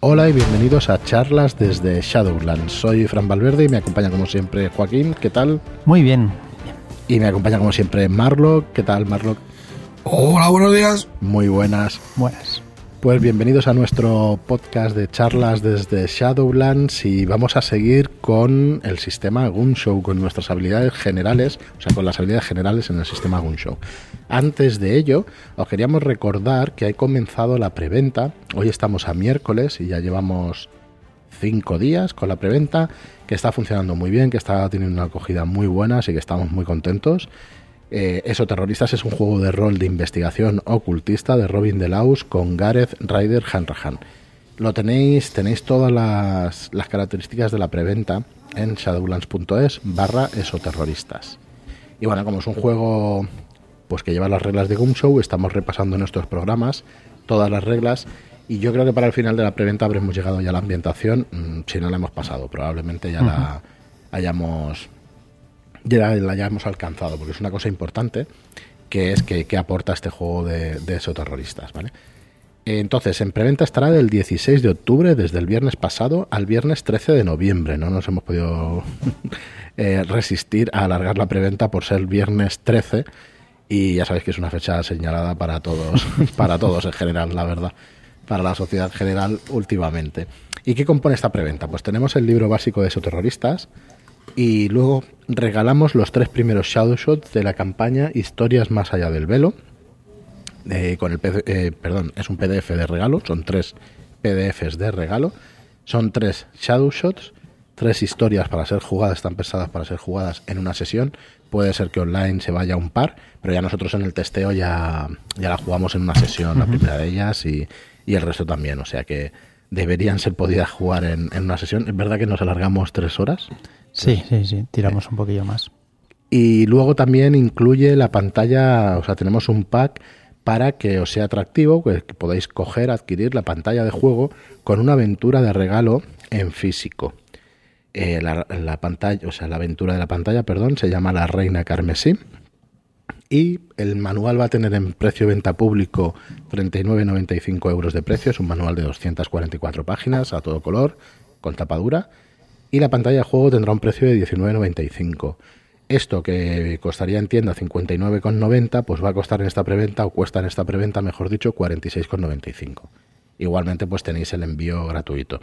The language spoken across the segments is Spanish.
Hola y bienvenidos a charlas desde Shadowlands. Soy Fran Valverde y me acompaña como siempre Joaquín. ¿Qué tal? Muy bien. Y me acompaña como siempre Marlock. ¿Qué tal, Marlock? Hola, buenos días. Muy buenas. Buenas. Pues bienvenidos a nuestro podcast de charlas desde Shadowlands y vamos a seguir con el sistema Gunshow, con nuestras habilidades generales, o sea, con las habilidades generales en el sistema Gunshow. Antes de ello, os queríamos recordar que ha comenzado la preventa. Hoy estamos a miércoles y ya llevamos cinco días con la preventa, que está funcionando muy bien, que está teniendo una acogida muy buena, así que estamos muy contentos. Eh, Eso Terroristas es un juego de rol de investigación ocultista de Robin DeLaus con Gareth Ryder Hanrahan. Lo tenéis, tenéis todas las, las características de la preventa en shadowlands.es barra esoterroristas. Y bueno, como es un juego pues que lleva las reglas de Show, estamos repasando en nuestros programas todas las reglas y yo creo que para el final de la preventa habremos llegado ya a la ambientación, mm, si no la hemos pasado, probablemente ya la hayamos ya la hayamos alcanzado, porque es una cosa importante, que es que, aporta este juego de, de terroristas, ¿vale? Entonces, en preventa estará del 16 de octubre, desde el viernes pasado al viernes 13 de noviembre. No nos hemos podido eh, resistir a alargar la preventa por ser viernes 13 y ya sabéis que es una fecha señalada para todos, para todos en general, la verdad, para la sociedad en general últimamente. ¿Y qué compone esta preventa? Pues tenemos el libro básico de terroristas y luego regalamos los tres primeros Shadow Shots de la campaña Historias más allá del velo. Eh, con el eh, perdón, es un PDF de regalo, son tres PDFs de regalo. Son tres Shadow Shots, tres historias para ser jugadas, están pensadas para ser jugadas en una sesión. Puede ser que online se vaya un par, pero ya nosotros en el testeo ya, ya la jugamos en una sesión, la primera de ellas, y, y, el resto también. O sea que deberían ser podidas jugar en, en una sesión. Es verdad que nos alargamos tres horas. Sí, sí, sí, tiramos eh, un poquillo más. Y luego también incluye la pantalla, o sea, tenemos un pack para que os sea atractivo, que podáis coger, adquirir la pantalla de juego con una aventura de regalo en físico. Eh, la, pantalla, o sea, la aventura de la pantalla, perdón, se llama La Reina Carmesí. Y el manual va a tener en precio de venta público 39,95 euros de precio. Es un manual de 244 páginas a todo color, con tapadura y la pantalla de juego tendrá un precio de 19,95. Esto que costaría en tienda 59,90, pues va a costar en esta preventa, o cuesta en esta preventa, mejor dicho, 46,95. Igualmente, pues tenéis el envío gratuito.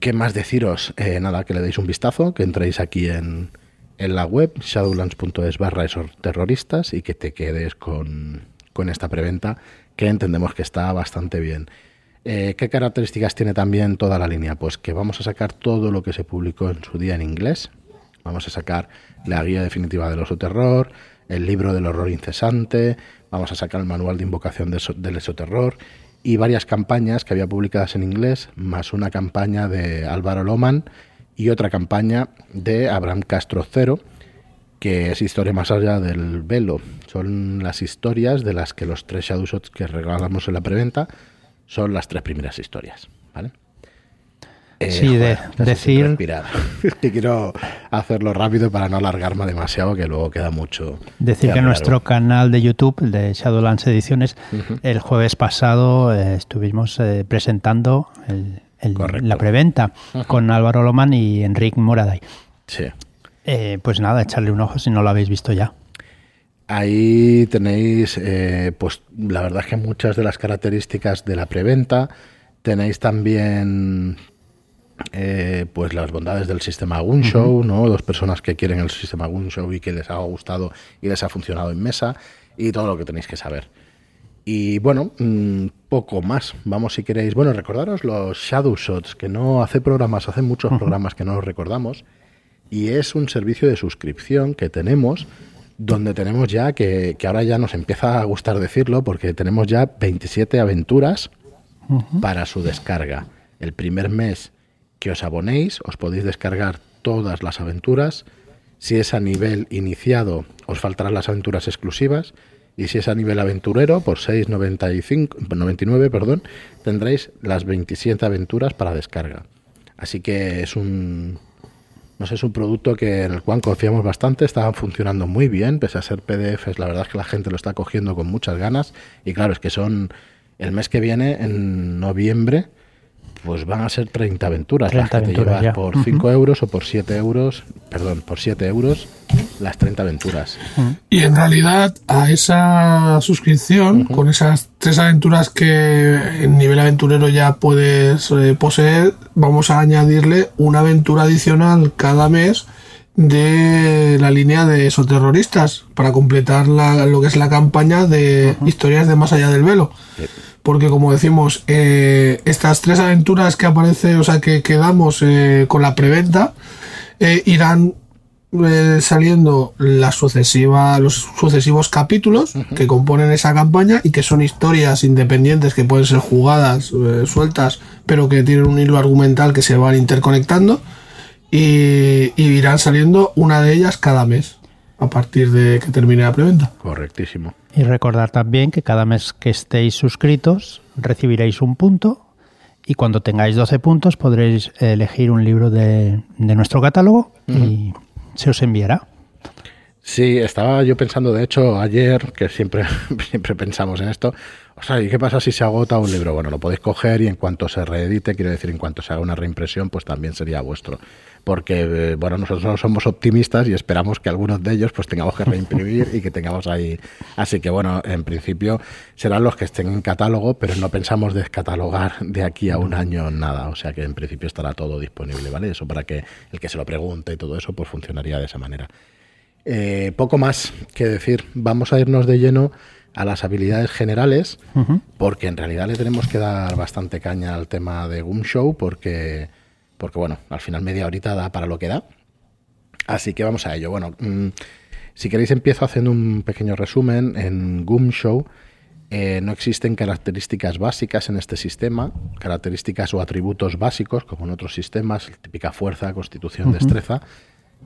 ¿Qué más deciros? Eh, nada, que le deis un vistazo, que entréis aquí en, en la web, shadowlands.es barra esos terroristas, y que te quedes con, con esta preventa, que entendemos que está bastante bien. Eh, ¿Qué características tiene también toda la línea? Pues que vamos a sacar todo lo que se publicó en su día en inglés. Vamos a sacar la guía definitiva del oso terror, el libro del horror incesante, vamos a sacar el manual de invocación del esoterror y varias campañas que había publicadas en inglés, más una campaña de Álvaro Loman y otra campaña de Abraham Castro Cero, que es historia más allá del velo. Son las historias de las que los tres Shadowshots que regalamos en la preventa son las tres primeras historias, ¿vale? Eh, sí, de decir... que quiero hacerlo rápido para no alargarme demasiado, que luego queda mucho. Decir que nuestro canal de YouTube, de Shadowlands Ediciones, el jueves pasado eh, estuvimos eh, presentando la preventa con Álvaro Loman y Enrique Moraday. Sí. pues nada, echarle un ojo si no lo habéis visto ya. Ahí tenéis, eh, pues la verdad es que muchas de las características de la preventa. Tenéis también, eh, pues las bondades del sistema Gunshow, ¿no? Dos personas que quieren el sistema Gunshow y que les ha gustado y les ha funcionado en mesa y todo lo que tenéis que saber. Y bueno, mm, poco más. Vamos si queréis. Bueno, recordaros los Shadow Shots, que no hace programas, hace muchos programas que no los recordamos. Y es un servicio de suscripción que tenemos donde tenemos ya, que, ahora ya nos empieza a gustar decirlo, porque tenemos ya 27 aventuras para su descarga. El primer mes que os abonéis, os podéis descargar todas las aventuras. Si es a nivel iniciado, os faltarán las aventuras exclusivas. Y si es a nivel aventurero, por 6,99, perdón, tendréis las 27 aventuras para descarga. Así que es un, sé, es un producto que en el cual confiamos bastante, está funcionando muy bien, pese a ser PDFs, la verdad es que la gente lo está cogiendo con muchas ganas. Y claro, es que son el mes que viene, en noviembre, Pues van a ser 30 aventuras. 30 aventuras por 5 euros o por 7 euros, perdón, por 7 euros las 30 aventuras. Y en realidad a esa suscripción, con esas tres aventuras que en nivel aventurero ya puedes eh, poseer, vamos a añadirle una aventura adicional cada mes de la línea de terroristas para completar lo que es la campaña de historias de más allá del velo. Porque como decimos, eh, estas tres aventuras que aparece, o sea, que quedamos eh, con la preventa, eh, irán saliendo las sucesiva, los sucesivos capítulos que componen esa campaña y que son historias independientes que pueden ser jugadas, sueltas, pero que tienen un hilo argumental que se van interconectando y, irán saliendo una de ellas cada mes a partir de que termine la preventa. Correctísimo. Y recordar también que cada mes que estéis suscritos recibiréis un punto y cuando tengáis 12 puntos podréis elegir un libro de, nuestro catálogo y se os enviará. Sí, estaba yo pensando, de hecho, ayer, que siempre, siempre pensamos en esto, o sea, ¿y qué pasa si se agota un libro? Bueno, lo podéis coger y en cuanto se reedite, quiero decir, en cuanto se haga una reimpresión, pues también sería vuestro porque eh, bueno, nosotros somos optimistas y esperamos que algunos de ellos pues tengamos que reimprimir y que tengamos ahí. Así que bueno, en principio serán los que estén en catálogo, pero no pensamos descatalogar de aquí a un año nada. O sea que en principio estará todo disponible, ¿vale? Eso para que el que se lo pregunte y todo eso, pues funcionaría de esa manera. Eh, poco más que decir. Vamos a irnos de lleno a las habilidades generales, porque en realidad le tenemos que dar bastante caña al tema de Goom Show, porque porque bueno, al final media horita da para lo que da. Así que vamos a ello. Bueno, mm, si queréis empiezo haciendo un pequeño resumen. En Goom Show eh, no existen características básicas en este sistema, características o atributos básicos como en otros sistemas, típica fuerza, constitución, destreza.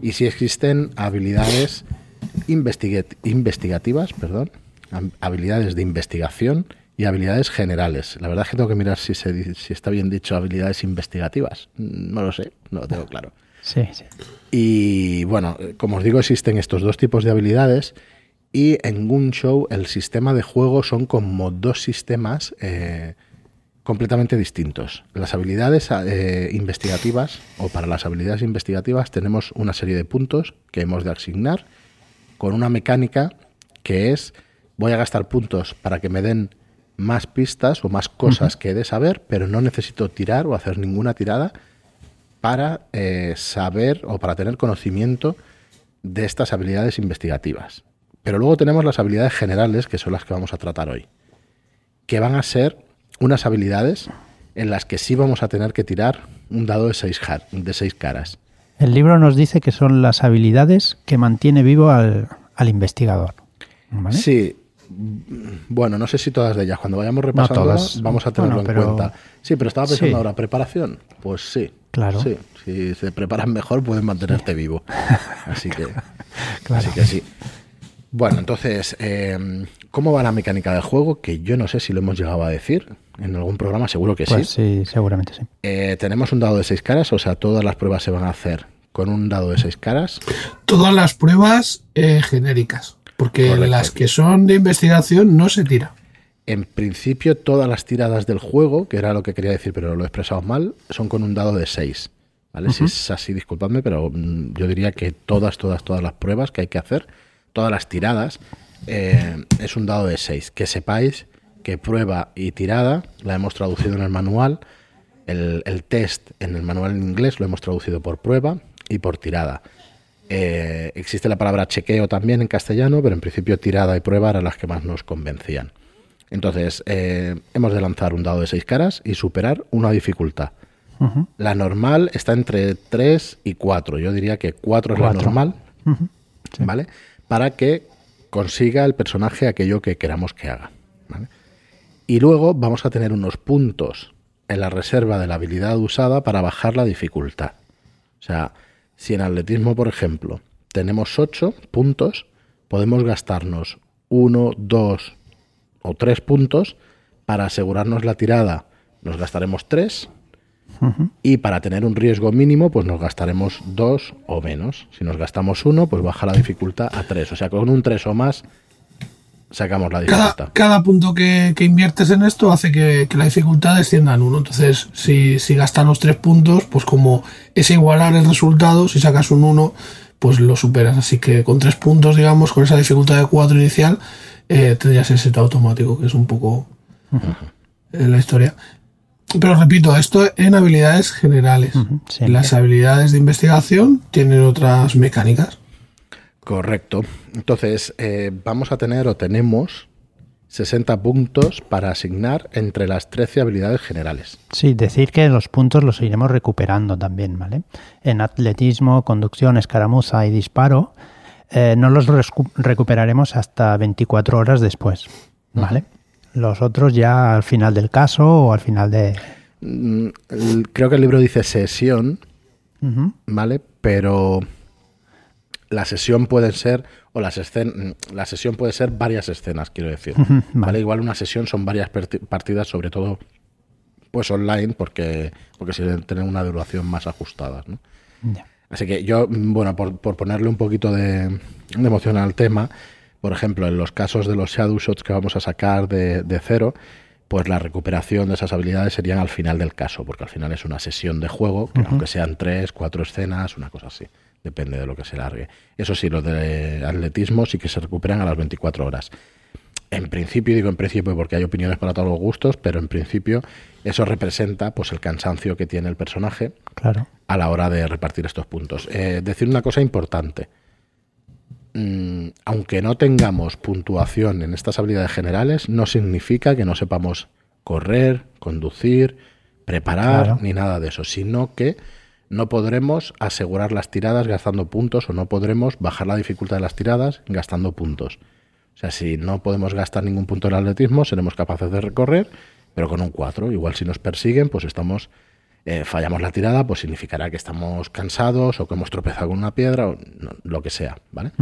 Y si existen habilidades investigativas, perdón, habilidades de investigación y habilidades generales. La verdad es que tengo que mirar si, si está bien dicho habilidades investigativas. No lo sé, no lo tengo claro. Sí, sí. Y bueno, como os digo, existen estos dos tipos de habilidades y en Show el sistema de juego son como dos sistemas eh, completamente distintos. Las habilidades eh, investigativas o para las habilidades investigativas tenemos una serie de puntos que hemos de asignar con una mecánica que es voy a gastar puntos para que me den más pistas o más cosas que he de saber, pero no necesito tirar o hacer ninguna tirada para eh, saber o para tener conocimiento de estas habilidades investigativas. Pero luego tenemos las habilidades generales, que son las que vamos a tratar hoy, que van a ser unas habilidades en las que sí vamos a tener que tirar un dado de seis, de seis caras. El libro nos dice que son las habilidades que mantiene vivo al, al investigador. Sí, bueno, no sé si todas de ellas. Cuando vayamos repasando, vamos a tenerlo en cuenta. Sí, pero estaba pensando ahora, ¿preparación? Pues sí. Claro. Sí, si se preparan mejor, pueden mantenerte vivo. Así que, así que sí. Bueno, entonces, em, ¿cómo va la mecánica del juego? Que yo no sé si lo hemos llegado a decir en algún programa, seguro que pues sí. Sí, seguramente sí. Eh, tenemos un dado de seis caras, o sea, todas las pruebas se van a hacer con un dado de seis caras. Todas las pruebas eh, genéricas. Porque las que son de investigación no se tira. En principio, todas las tiradas del juego, que era lo que quería decir, pero lo he expresado mal, son con un dado de 6. ¿Vale? Si es así, disculpadme, pero mm, yo diría que todas, todas, todas las pruebas que hay que hacer, todas las tiradas, eh, es un dado de 6. Que sepáis que prueba y tirada la hemos traducido en el manual. El, el test en el manual en inglés lo hemos traducido por prueba y por tirada. Eh, existe la palabra chequeo también en castellano, pero en principio tirada y prueba eran las que más nos convencían. Entonces, eh, hemos de lanzar un dado de seis caras y superar una dificultad. La normal está entre 3 y 4. Yo diría que 4 es la normal, ¿vale? Para que consiga el personaje aquello que queramos que haga. Y luego vamos a tener unos puntos en la reserva de la habilidad usada para bajar la dificultad. O sea, si en atletismo, por ejemplo, tenemos 8 puntos, podemos gastarnos 1, 2 o 3 puntos para asegurarnos la tirada. Nos gastaremos 3 y para tener un riesgo mínimo, pues nos gastaremos 2 o menos. Si nos gastamos 1, pues baja la dificultad a 3. O sea, con un 3 o más sacamos la dificultad. Cada, punto que, inviertes en esto hace que, la dificultad descienda en uno. Entonces, si, si gastas los tres puntos, pues como es igualar el resultado, si sacas un 1, pues lo superas. Así que con tres puntos, digamos, con esa dificultad de 4 inicial, eh, tendrías el set automático, que es un poco en la historia. Pero repito, esto en habilidades generales. Las habilidades de investigación tienen otras mecánicas. Correcto. Entonces, eh, vamos a tener o tenemos 60 puntos para asignar entre las 13 habilidades generales. Sí, decir que los puntos los iremos recuperando también, ¿vale? En atletismo, conducción, escaramuza y disparo, eh, no los recuperaremos hasta 24 horas después, ¿vale? Los otros ya al final del caso o al final de... Mm, creo que el libro dice sesión, ¿vale? Pero la sesión puede ser, o las escen la sesión puede ser varias escenas, quiero decir. vale. Igual una sesión son varias partidas, sobre todo pues online, porque, porque si tener una duración más ajustada. ¿no? Así que yo, bueno, por, ponerle un poquito de, de, emoción al tema, por ejemplo, en los casos de los Shadow Shots que vamos a sacar de, de cero, pues la recuperación de esas habilidades serían al final del caso, porque al final es una sesión de juego, aunque sean tres, cuatro escenas, una cosa así depende de lo que se largue. Eso sí, los de atletismo sí que se recuperan a las 24 horas. En principio, digo en principio porque hay opiniones para todos los gustos, pero en principio eso representa pues el cansancio que tiene el personaje claro. a la hora de repartir estos puntos. Eh, decir una cosa importante. Mm, aunque no tengamos puntuación en estas habilidades generales, no significa que no sepamos correr, conducir, preparar, ni nada de eso, sino que no podremos asegurar las tiradas gastando puntos o no podremos bajar la dificultad de las tiradas gastando puntos. O sea, si no podemos gastar ningún punto en atletismo, seremos capaces de recorrer, pero con un 4. Igual si nos persiguen, pues estamos, eh, fallamos la tirada, pues significará que estamos cansados o que hemos tropezado con una piedra o lo que sea, ¿vale?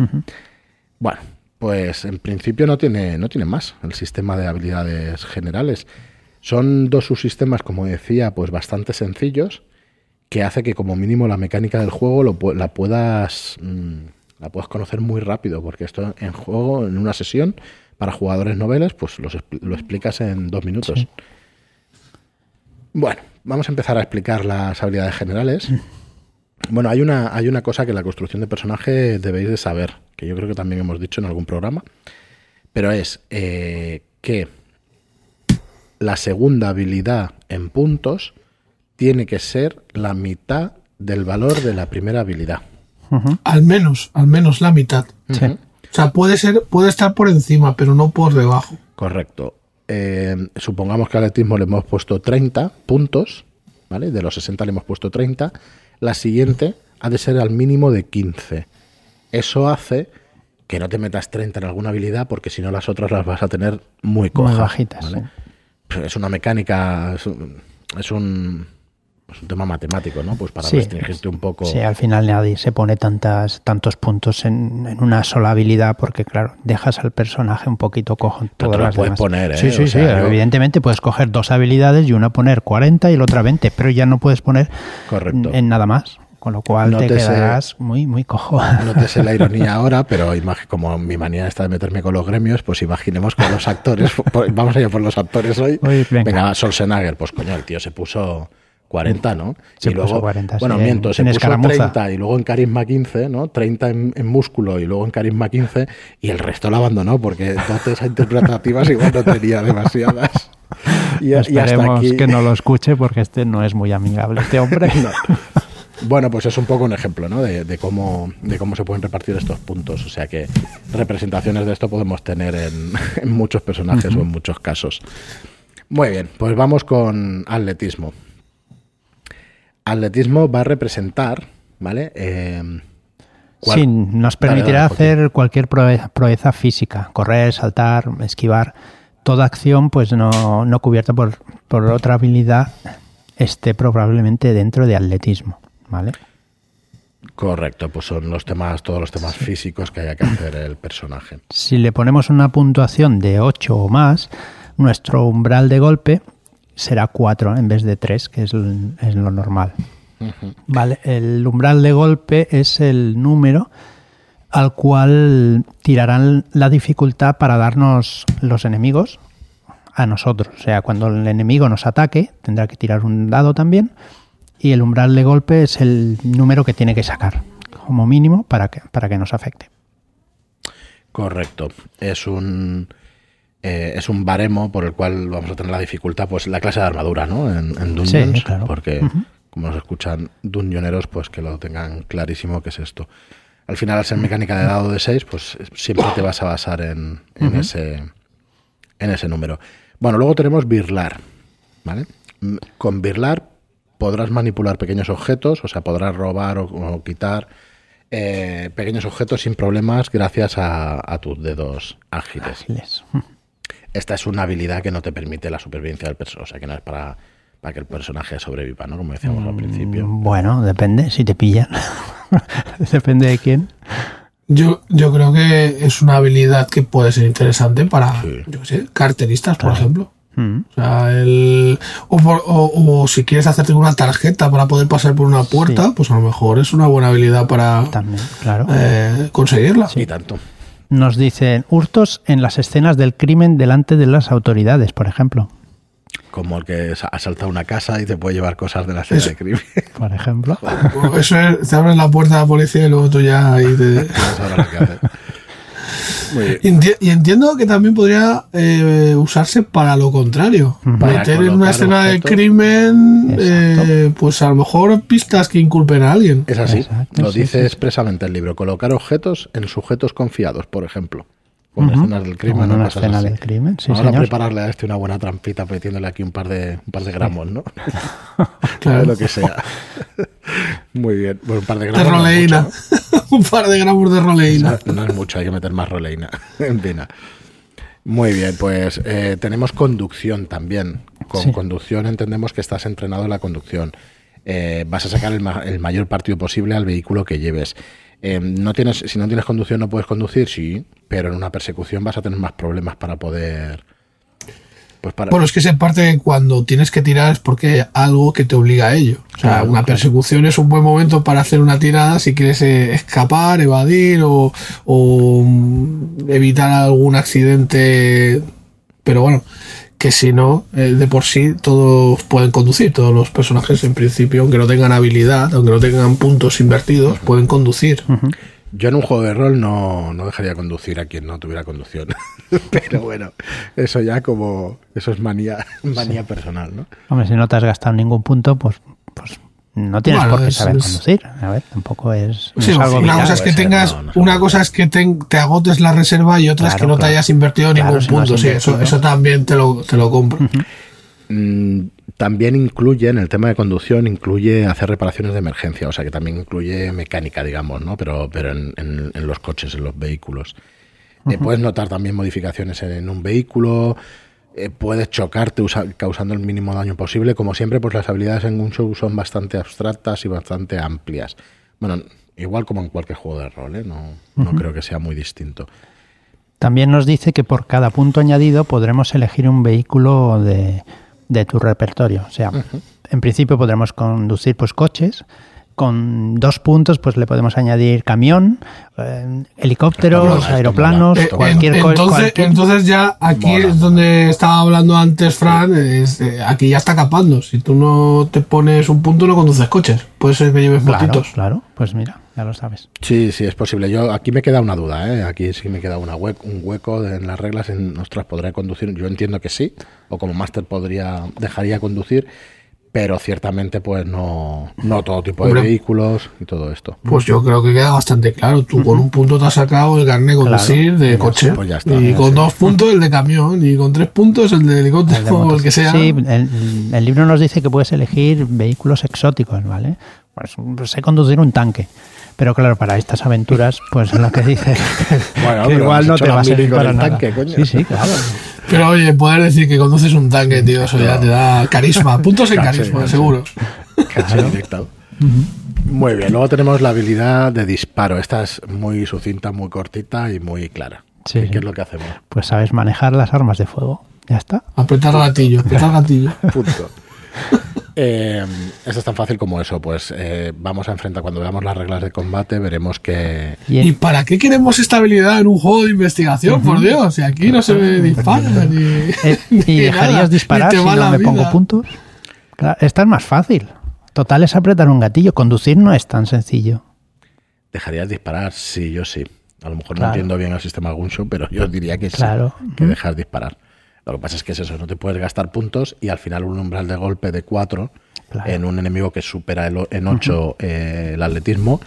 Bueno, pues en principio no tiene, no tiene más el sistema de habilidades generales. Son dos subsistemas, como decía, pues bastante sencillos que hace que como mínimo la mecánica del juego lo, la puedas mm, la puedas conocer muy rápido, porque esto en juego, en una sesión, para jugadores noveles, pues lo explicas en dos minutos. Bueno, vamos a empezar a explicar las habilidades generales. Bueno, hay una, hay una cosa que en la construcción de personaje debéis de saber, que yo creo que también hemos dicho en algún programa, pero es eh, que la segunda habilidad en puntos tiene que ser la mitad del valor de la primera habilidad. Al menos, al menos la mitad. O sea, puede ser, puede estar por encima, pero no por debajo. Correcto. Eh, supongamos que al atletismo le hemos puesto 30 puntos, ¿vale? De los 60 le hemos puesto 30. La siguiente ha de ser al mínimo de 15. Eso hace que no te metas 30 en alguna habilidad porque si no las otras las vas a tener muy cojas. bajitas. Es una mecánica, es un, es un tema matemático, ¿no? Pues para restringirte un poco. Sí, al final nadie se pone tantas, tantos puntos en, una sola habilidad porque, claro, dejas al personaje un poquito cojo. Todas las puedes poner, ¿eh? Sí, sí, sí. Evidentemente puedes coger dos habilidades y una poner 40 y la otra 20, pero ya no puedes poner en nada más. Con lo cual te quedarás muy, muy cojo. No te sé la ironía ahora, pero como mi manía está de meterme con los gremios, pues imaginemos que los actores, vamos a ir por los actores hoy. venga. venga, Solsenager, pues coño, el tío se puso 40, ¿no? y luego, 40, bueno, miento, se puso 30 y luego en carisma 15, ¿no? 30 en, músculo y luego en carisma 15 y el resto lo abandonó porque dotes interpretativas igual no tenía demasiadas. Y, Esperemos que no lo escuche porque este no es muy amigable, este hombre. Bueno, pues es un poco un ejemplo ¿no? de, cómo, de cómo se pueden repartir estos puntos. O sea que representaciones de esto podemos tener en, muchos personajes o en muchos casos. Muy bien, pues vamos con atletismo atletismo va a representar, ¿vale? Eh, sí, nos permitirá hacer cualquier proeza, física, correr, saltar, esquivar, toda acción pues no, no cubierta por, por, otra habilidad esté probablemente dentro de atletismo, ¿vale? Correcto, pues son los temas, todos los temas físicos que haya que hacer el personaje. Si le ponemos una puntuación de 8 o más, nuestro umbral de golpe será 4 en vez de 3, que es, lo normal. Vale, el umbral de golpe es el número al cual tirarán la dificultad para darnos los enemigos a nosotros. O sea, cuando el enemigo nos ataque, tendrá que tirar un dado también. Y el umbral de golpe es el número que tiene que sacar, como mínimo, para que, para que nos afecte. Correcto. Es un. Eh, es un baremo por el cual vamos a tener la dificultad, pues la clase de armadura, ¿no? En, Dungeons, porque como nos escuchan dungeoneros, pues que lo tengan clarísimo que es esto. Al final, al ser mecánica de dado de 6, pues siempre te vas a basar en, ese, en ese número. Bueno, luego tenemos Birlar, ¿vale? Con Birlar podrás manipular pequeños objetos, o sea, podrás robar o, quitar eh, pequeños objetos sin problemas gracias a, tus dedos ágiles. Esta es una habilidad que no te permite la supervivencia del personaje, o sea, que no es para para que el personaje sobreviva, ¿no? Como decíamos al principio. Mm, bueno, depende, si te pillan. depende de quién. Yo, yo creo que es una habilidad que puede ser interesante para, yo qué sé, carteristas, por ejemplo. Mm. O, sea, el, o, si quieres hacerte una tarjeta para poder pasar por una puerta, pues a lo mejor es una buena habilidad para claro. eh, conseguirla. Sí, tanto. Nos dicen hurtos en las escenas del crimen delante de las autoridades, por ejemplo como el que asalta una casa y te puede llevar cosas de la escena de crimen. Por ejemplo. Eso es, te abren la puerta de la policía y luego tú ya ahí te... Y, entiendo que también podría eh, usarse para lo contrario. Meter en una escena de crimen, eh, pues a lo mejor pistas que inculpen a alguien. Es así, lo dice expresamente el libro. Colocar objetos en sujetos confiados, por ejemplo con escenas del crimen. Una escena del crimen, sí, Ahora prepararle a este una buena trampita metiéndole aquí un par de, un par de gramos, ¿no? claro. lo que sea. Muy bien. Bueno, un par de gramos. De roleína. un par de gramos de roleína. No, es mucho, hay que meter más roleína en pena. Muy bien, pues eh, tenemos conducción también. Con conducción entendemos que estás entrenado en la conducción. Eh, vas a sacar el, el mayor partido posible al vehículo que lleves. Em, no tienes, si no tienes conducción no puedes conducir, sí, pero en una persecución vas a tener más problemas para poder... Pues para... Bueno, es que se parte cuando tienes que tirar es porque hay algo que te obliga a ello. O sea, una persecución es un buen momento para hacer una tirada si quieres eh, escapar, evadir o, o mm, evitar algún accidente. Pero bueno, que si no, eh, de por sí todos pueden conducir, todos los personajes en principio, aunque no tengan habilidad, aunque no tengan puntos invertidos, pueden conducir. Yo en un juego de rol no, no dejaría conducir a quien no tuviera conducción. Pero bueno, eso ya como, eso es manía, manía personal, ¿no? Hombre, si no te has gastado ningún punto, pues, pues no tienes por qué saber conducir. A ver, tampoco es. una cosa es que tengas, una cosa es que te, agotes la reserva y otra es que no te hayas invertido ningún punto. sí, eso, eso también te lo, te lo compro. Mm, también incluye, en el tema de conducción, incluye hacer reparaciones de emergencia, o sea que también incluye mecánica, digamos, ¿no? Pero, pero en, en, los coches, en los vehículos. Eh, puedes notar también modificaciones en un vehículo, eh, puedes chocarte causando el mínimo daño posible. Como siempre, pues las habilidades en un show son bastante abstractas y bastante amplias. Bueno, igual como en cualquier juego de rol, ¿eh? no, no creo que sea muy distinto. También nos dice que por cada punto añadido podremos elegir un vehículo de, de tu repertorio. O sea, en principio podremos conducir pues coches, con dos puntos pues le podemos añadir camión, eh, helicópteros, aeroplanos, eh, cualquier cosa. Entonces, ya aquí es donde estaba hablando antes Fran, eh, aquí ya está capando. Si tú no te pones un punto no conduces coches. Puede ser que lleves claro, Claro, pues mira, ya lo sabes. Sí, sí, es posible. Yo aquí me queda una duda, aquí sí me queda una un hueco en las reglas. En, ostras, ¿podré conducir? Yo entiendo que sí, o como máster podría dejaría conducir pero ciertamente pues no, no todo tipo de vehículos y todo esto. Pues yo creo que queda bastante claro. Tú con un punto te has sacado el carnet de conducir de coche pues y con dos puntos el de camión y con tres puntos el de helicóptero o el que sea. Sí, el, libro nos dice que puedes elegir vehículos exóticos, ¿vale? Pues sé conducir un tanque. Pero claro, para estas aventuras, pues es lo que dice bueno, igual no te va a servir para nada. Tanque, coño. Sí, sí, claro. Pero oye, poder decir que conduces un tanque, tío, eso ya te da carisma. Puntos en carisma, seguro. Muy bien, luego tenemos la habilidad de disparo. Esta es muy sucinta, muy cortita y muy clara. ¿Qué es lo que hacemos? Pues sabes manejar las armas de fuego. Ya está. Apretar gatillo, apretar gatillo. Punto. Eh, esto es tan fácil como eso, pues eh, vamos a enfrentar, cuando veamos las reglas de combate, veremos que... ¿Y para qué queremos estabilidad en un juego de investigación? Por Dios, si aquí no se me dispara ni... Eh, ¿Y dejarías disparar si no me pongo puntos? Claro, esta es más fácil. Total es apretar un gatillo. Conducir no es tan sencillo. ¿Dejarías disparar? Sí, yo sí. A lo mejor no entiendo bien el sistema Gunshow, pero yo diría que sí, que dejar disparar. Lo que pasa es que es eso, no te puedes gastar puntos y al final un umbral de golpe de 4 en un enemigo que supera el, en 8 eh, el atletismo,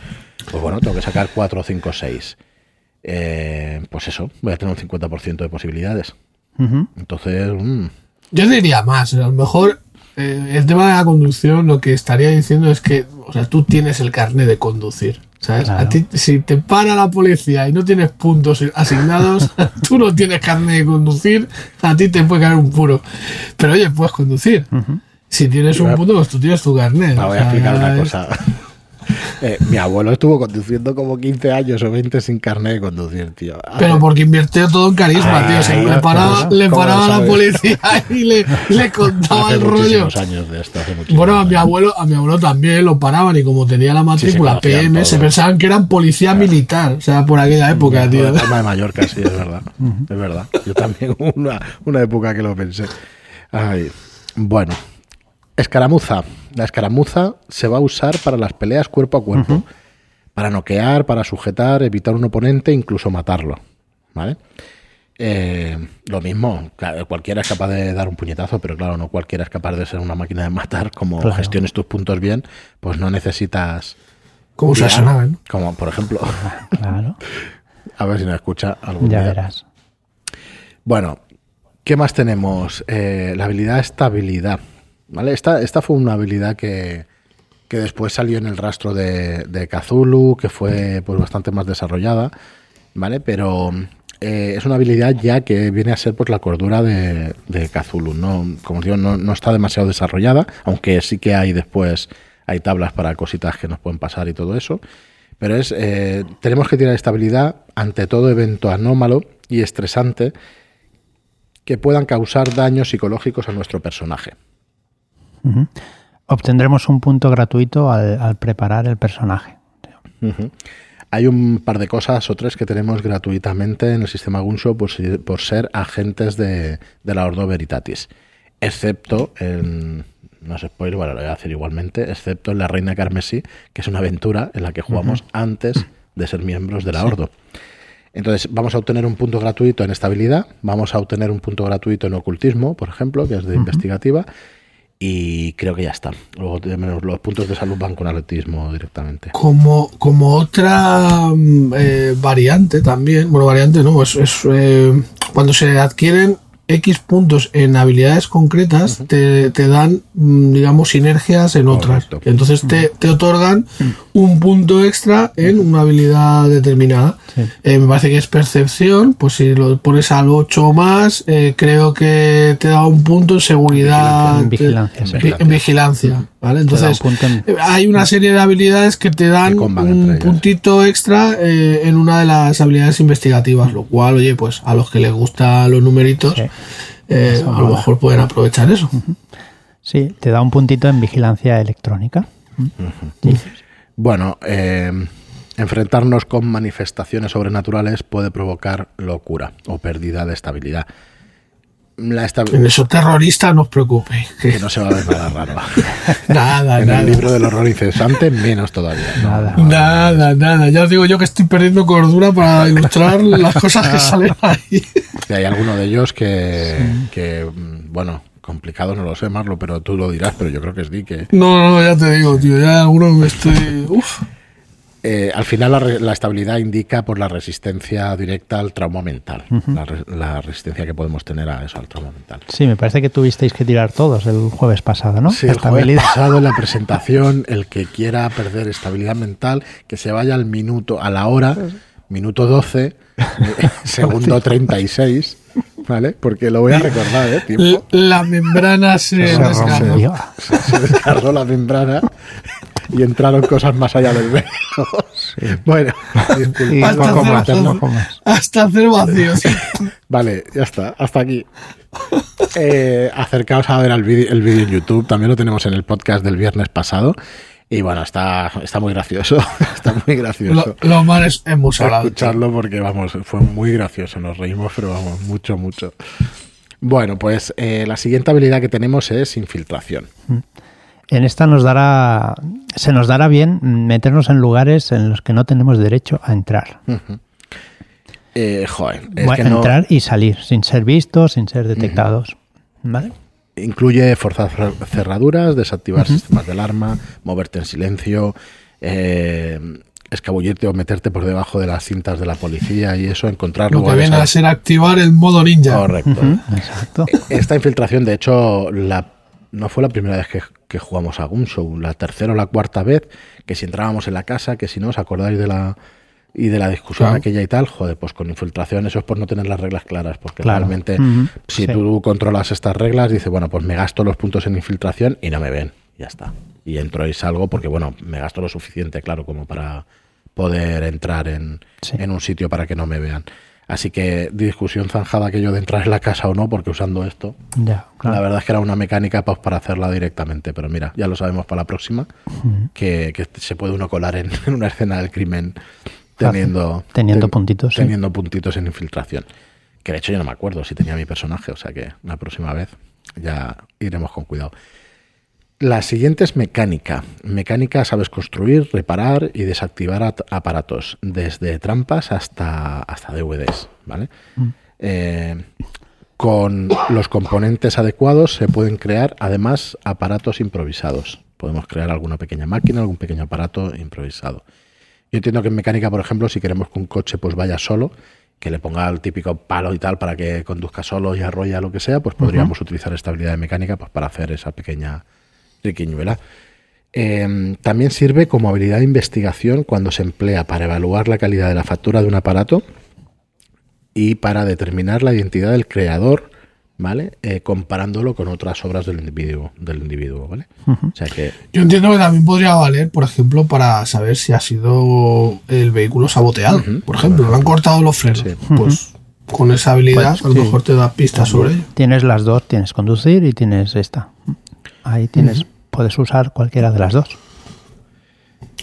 pues bueno, tengo que sacar 4, 5, 6. pues eso, voy a tener un 50% de posibilidades. Entonces... Mm. Yo diría más, a lo mejor eh, el tema de la conducción lo que estaría diciendo es que, o sea, tú tienes el carnet de conducir. ¿Sabes? A ti, si te para la policía y no tienes puntos asignados, tú no tienes carnet de conducir, a ti te puede caer un puro. Pero oye, puedes conducir. Si tienes un punto, pues tú tienes tu carnet. voy a explicar una cosa. Eh, mi abuelo estuvo conduciendo como 15 años o 20 sin carnet de conducir, tío. Pero porque invirtió todo en carisma, tío. Se le paraba, le paraba a la policía y le, le contaba el rollo. años de esto, bueno, a mi abuelo, a mi abuelo también lo paraban y como tenía la matrícula PM, se pensaban que eran policía militar, o sea, por aquella época, tío. De Mallorca, sí, es verdad. es verdad. Yo también una, una época que lo pensé. Ay, bueno, Escaramuza. La escaramuza se va a usar para las peleas cuerpo a cuerpo. Para noquear, para sujetar, evitar un oponente, incluso matarlo. ¿Vale? Eh, lo mismo, cualquiera es capaz de dar un puñetazo, pero claro, no cualquiera es capaz de ser una máquina de matar. Como gestiones tus puntos bien, pues no necesitas. Como usar Como por ejemplo. Claro. a ver si nos escucha algún Ya verás. Bueno, ¿qué más tenemos? Eh, la habilidad estabilidad. ¿Vale? Esta, esta fue una habilidad que, después salió en el rastro de, de Cthulhu, que fue pues, bastante más desarrollada, ¿vale? Pero eh, es una habilidad ya que viene a ser pues, la cordura de, de Cthulhu. No, como digo, no, no, está demasiado desarrollada, aunque sí que hay después, hay tablas para cositas que nos pueden pasar y todo eso. Pero es, eh, tenemos que tirar estabilidad ante todo evento anómalo y estresante que puedan causar daños psicológicos a nuestro personaje. Obtendremos un punto gratuito al, preparar el personaje. Hay un par de cosas o tres que tenemos gratuitamente en el sistema Gunshow por, por ser agentes de, la Ordo Veritatis, excepto en, no sé spoiler, bueno, lo voy a hacer igualmente, excepto en la Reina Carmesí, que es una aventura en la que jugamos antes de ser miembros de la Ordo. Entonces, vamos a obtener un punto gratuito en estabilidad, vamos a obtener un punto gratuito en ocultismo, por ejemplo, que es de investigativa, y creo que ya está. Luego los puntos de salud van con atletismo directamente. Como, como otra mm, eh, variante también, bueno, variante no, es, es eh, cuando se adquieren X puntos en habilidades concretas te, dan, mm, digamos, sinergias en otras. Entonces te, te, otorgan un punto extra en una habilidad determinada. Eh, me parece que es percepción, pues si lo pones al 8 o más, eh, creo que te da un punto en seguridad. En vigilancia. En vigilancia. ¿Vale? Entonces, eh, hay una serie de habilidades que te dan un puntito extra en una de las habilidades investigativas, lo cual, oye, pues a los que les gustan los numeritos, a lo mejor pueden aprovechar eso. Sí, te da un puntito en vigilancia electrónica. Bueno, eh, enfrentarnos con manifestaciones sobrenaturales puede provocar locura o pérdida de estabilidad. La en eso terrorista no os preocupéis. Que no se va a ver nada raro. nada, en el libro del horror incesante, menos todavía. Nada, nada, nada. Ya os digo yo que estoy perdiendo cordura para ilustrar las cosas que salen ahí. hay alguno de ellos que, que bueno, complicado no lo sé, Marlo, pero tú lo dirás, pero yo creo que es di que... No, no, ya te digo, tío, ya alguno me estoy... Uf. Eh, al final la, estabilidad indica por la resistencia directa al trauma mental, la, resistencia que podemos tener a eso, al trauma mental. Sí, me parece que tuvisteis que tirar todos el jueves pasado, ¿no? Sí, el jueves pasado en la presentación, el que quiera perder estabilidad mental, que se vaya al minuto, a la hora, minuto 12, segundo 36, ¿vale? Porque lo voy a recordar, ¿eh? La membrana se, descargó. Se, descargó la membrana y entraron cosas más allá del velo. Bueno, hasta, hacer, hasta hacer vacío. Vale, ya está, hasta aquí. eh, acercaos a ver el vídeo en YouTube, también lo tenemos en el podcast del viernes pasado. Y bueno, está, está muy gracioso. está muy gracioso. Lo, malo es hemos escucharlo porque, vamos, fue muy gracioso. Nos reímos, pero vamos, mucho, mucho. Bueno, pues eh, la siguiente habilidad que tenemos es infiltración. Mm. En esta nos dará, se nos dará bien meternos en lugares en los que no tenemos derecho a entrar. eh, joder, entrar y salir, sin ser vistos, sin ser detectados. ¿Vale? Incluye forzar cerraduras, desactivar sistemas de alarma, moverte en silencio, eh, escabullirte o meterte por debajo de las cintas de la policía y eso, encontrar Lo que viene a ser activar el modo ninja. Correcto. Exacto. Esta infiltración, de hecho, la, no fue la primera vez que, que jugamos a Gunshow, la tercera o la cuarta vez, que si entrábamos en la casa, que si no os acordáis de la y de la discusión aquella y tal, joder, pues con infiltración eso es por no tener las reglas claras, porque realmente si tú controlas estas reglas, dices, bueno, pues me gasto los puntos en infiltración y no me ven, ya está. Y entro y salgo porque, bueno, me gasto lo suficiente, claro, como para poder entrar en, en un sitio para que no me vean. Así que discusión zanjada aquello de entrar en la casa o no, porque usando esto, ya, la verdad es que era una mecánica pues, para hacerla directamente. Pero mira, ya lo sabemos para la próxima, que, que, se puede uno colar en, en, una escena del crimen teniendo, teniendo puntitos. Teniendo puntitos en infiltración. Que de hecho yo no me acuerdo si tenía mi personaje, o sea que la próxima vez ya iremos con cuidado. La siguiente es mecánica. Mecánica sabes construir, reparar y desactivar aparatos, desde trampas hasta, hasta DVDs, ¿vale? Mm. Eh, con los componentes adecuados se pueden crear además aparatos improvisados. Podemos crear alguna pequeña máquina, algún pequeño aparato improvisado. Yo entiendo que en mecánica, por ejemplo, si queremos que un coche pues vaya solo, que le ponga el típico palo y tal para que conduzca solo y arrolla lo que sea, pues podríamos utilizar esta habilidad de mecánica pues, para hacer esa pequeña riquiñuela. Em, también sirve como habilidad de investigación cuando se emplea para evaluar la calidad de la factura de un aparato y para determinar la identidad del creador ¿vale? Eh, comparándolo con otras obras del individuo, del individuo, ¿vale? o sea que... Yo entiendo que también podría valer, por ejemplo, para saber si ha sido el vehículo saboteado, por ejemplo, le han cortado los frenos, pues con esa habilidad pues, a lo mejor te da pistas sobre ello. Tienes las dos, tienes conducir y tienes esta. Ahí tienes, puedes usar cualquiera de las dos.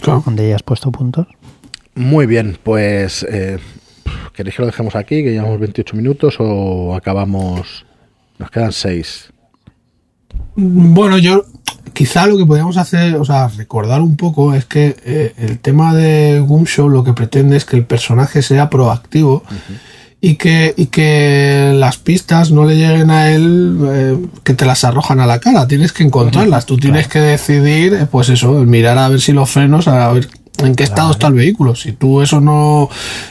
Claro. Donde ya has puesto puntos. Muy bien, pues eh, ¿queréis que lo dejemos aquí, que llevamos 28 minutos o acabamos nos quedan seis. Bueno, yo quizá lo que podríamos hacer, o sea, recordar un poco es que eh, el tema de Show lo que pretende es que el personaje sea proactivo y, que, y que las pistas no le lleguen a él eh, que te las arrojan a la cara. Tienes que encontrarlas. Tú tienes que decidir, eh, pues eso, mirar a ver si los frenos, a ver en qué estado está el vehículo. Si tú eso no,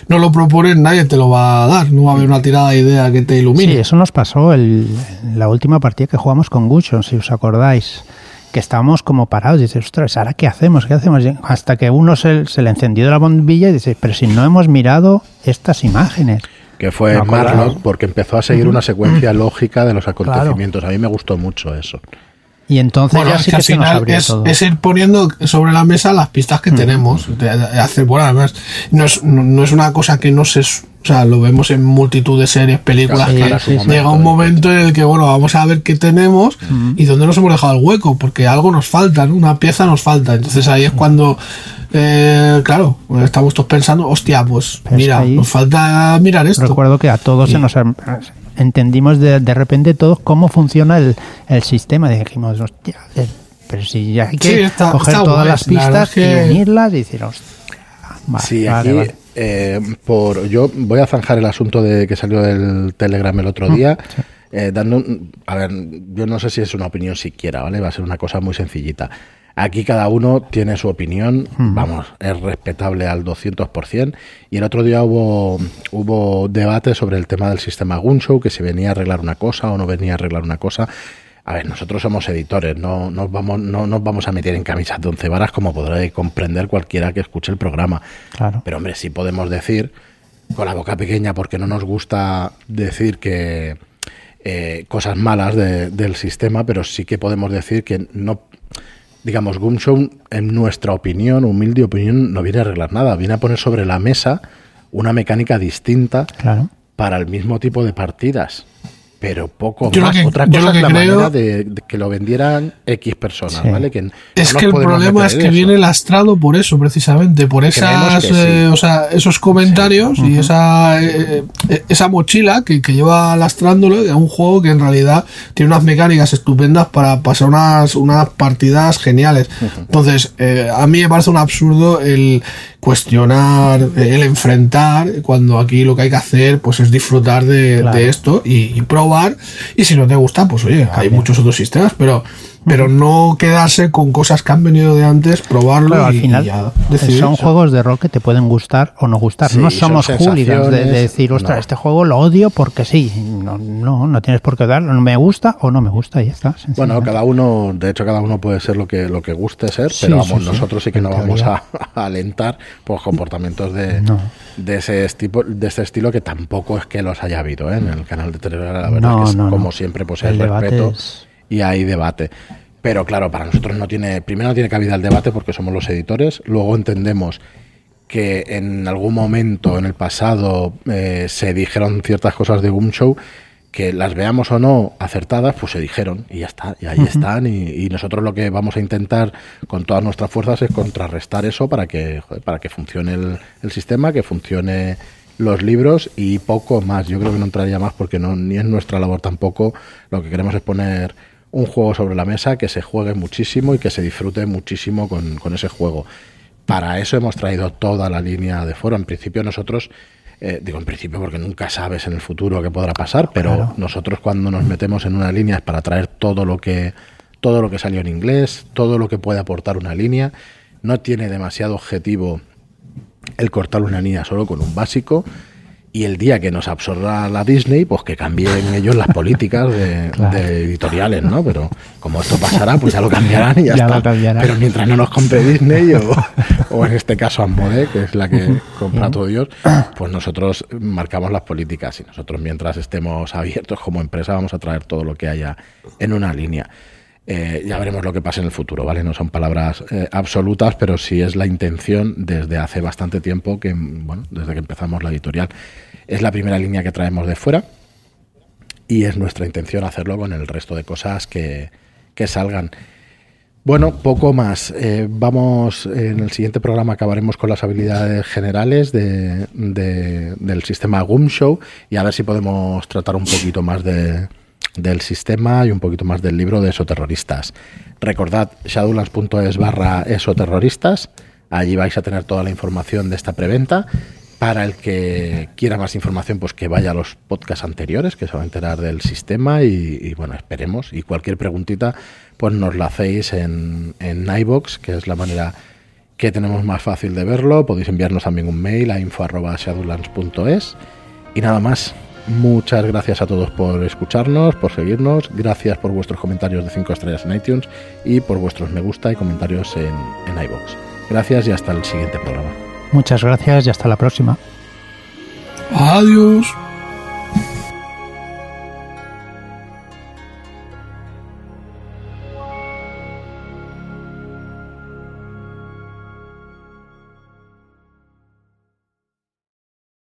no lo propones, nadie te lo va a dar. No va a haber una tirada de idea que te ilumine. Sí, eso nos pasó en la última partida que jugamos con Gucho, si os acordáis. Que estábamos como parados. Y dices, ostras, ¿ahora qué hacemos? ¿Qué hacemos? Hasta que uno se, se le encendió la bombilla y dice, pero si no hemos mirado estas imágenes que fue Marlock, porque empezó a seguir una secuencia lógica de los acontecimientos. A mí me gustó mucho eso. Y entonces ya sí que, se nos es, todo. es, ir poniendo sobre la mesa las pistas que mm. tenemos. hacer, bueno, además, no es, no, es una cosa que no se. O sea, lo vemos en multitud de series, películas. llega un momento en el que, bueno, vamos a ver qué tenemos mm. y dónde nos hemos dejado el hueco, porque algo nos falta, una pieza nos falta. Entonces ahí es cuando, eh, claro, estamos todos pensando, hostia, pues mira, nos falta mirar esto. Recuerdo que a todos se nos entendimos de, de repente todos cómo funciona el, el sistema. Dijimos, hostia, pero si ya hay que coger todas las pistas y unirlas y decir, sí, aquí, eh, por, yo voy a zanjar el asunto de que salió del Telegram el otro mm, día. Eh, dando, a ver, yo no sé si es una opinión siquiera, ¿vale? Va a ser una cosa muy sencillita. Aquí cada uno tiene su opinión, vamos, es respetable al 200%. Y el otro día hubo, hubo debate sobre el tema del sistema Gunshow, que si venía a arreglar una cosa o no venía a arreglar una cosa. A ver, nosotros somos editores, no nos vamos, no nos vamos a meter en camisas de once varas como podrá comprender cualquiera que escuche el programa. Claro. Pero hombre, sí podemos decir, con la boca pequeña, porque no nos gusta decir que eh, cosas malas del sistema, pero sí que podemos decir que no digamos, Gumshow, en nuestra opinión, humilde opinión, no viene a arreglar nada, viene a poner sobre la mesa una mecánica distinta para el mismo tipo de partidas. Pero poco más. Otra cosa es la manera de, que lo vendieran X personas, ¿vale? Que es que el problema es que viene lastrado por eso, precisamente, por esas, eh, o sea, esos comentarios y esa, eh, eh, esa mochila que, que, lleva lastrándolo de un juego que en realidad tiene unas mecánicas estupendas para pasar unas, unas partidas geniales. Entonces, a mí me parece un absurdo el cuestionar, el enfrentar, cuando aquí lo que hay que hacer pues es disfrutar de, esto y, probar. Y si no te gusta, pues oye, hay muchos otros sistemas, pero pero no quedarse con cosas que han venido de antes, probarlo al final Son juegos de rol que te pueden gustar o no gustar. no somos hooligans de, decir, ostras, este juego lo odio porque sí. No, no, no tienes por qué darlo. Me gusta o no me gusta y ya está. Bueno, cada uno, de hecho, cada uno puede ser lo que, lo que guste ser, pero vamos, nosotros sí que no vamos a, alentar por comportamientos de, de ese tipo, de ese estilo que tampoco es que los haya habido ¿eh? en el canal de televisión. La verdad que es, como siempre, pues el, respeto y hay debate. Pero claro, para nosotros no tiene, primero no tiene cabida el debate porque somos los editores, luego entendemos que en algún momento en el pasado eh, se dijeron ciertas cosas de Boom Show que las veamos o no acertadas, pues se dijeron y ya está, y ahí están. Y, nosotros lo que vamos a intentar con todas nuestras fuerzas es contrarrestar eso para que, para que funcione el, el, sistema, que funcione los libros y poco más. Yo creo que no entraría más porque no, ni es nuestra labor tampoco. Lo que queremos es poner un juego sobre la mesa que se juegue muchísimo y que se disfrute muchísimo con, ese juego. Para eso hemos traído toda la línea de foro. En principio nosotros, eh, digo en principio porque nunca sabes en el futuro qué podrá pasar, pero nosotros cuando nos metemos en una línea es para traer todo lo que todo lo que salió en inglés, todo lo que puede aportar una línea. No tiene demasiado objetivo el cortar una línea solo con un básico y el día que nos absorba la Disney, pues que cambien ellos las políticas de, editoriales, ¿no? Pero como esto pasará, pues ya lo cambiarán y ya, está. Pero mientras no nos compre Disney o, en este caso Amode, que es la que compra todo Dios, pues nosotros marcamos las políticas y nosotros mientras estemos abiertos como empresa vamos a traer todo lo que haya en una línea. Eh, ya veremos lo que pasa en el futuro, ¿vale? No son palabras eh, absolutas, pero sí es la intención desde hace bastante tiempo, que, bueno, desde que empezamos la editorial. Es la primera línea que traemos de fuera y es nuestra intención hacerlo con el resto de cosas que, salgan. Bueno, poco más. Eh, vamos, en el siguiente programa acabaremos con las habilidades generales de, del sistema Goom Show y a ver si podemos tratar un poquito más de del sistema y un poquito más del libro de esoterroristas. Recordad shadowlands.es barra esoterroristas, allí vais a tener toda la información de esta preventa. Para el que quiera más información, pues que vaya a los podcasts anteriores, que se va a enterar del sistema y, bueno, esperemos. Y cualquier preguntita, pues nos la hacéis en, en iBox, que es la manera que tenemos más fácil de verlo. Podéis enviarnos también un mail a info.shadowlands.es. Y nada más, Muchas gracias a todos por escucharnos, por seguirnos. Gracias por vuestros comentarios de 5 estrellas en iTunes y por vuestros me gusta y comentarios en, en iVoox. Gracias y hasta el siguiente programa. Muchas gracias y hasta la próxima. Adiós.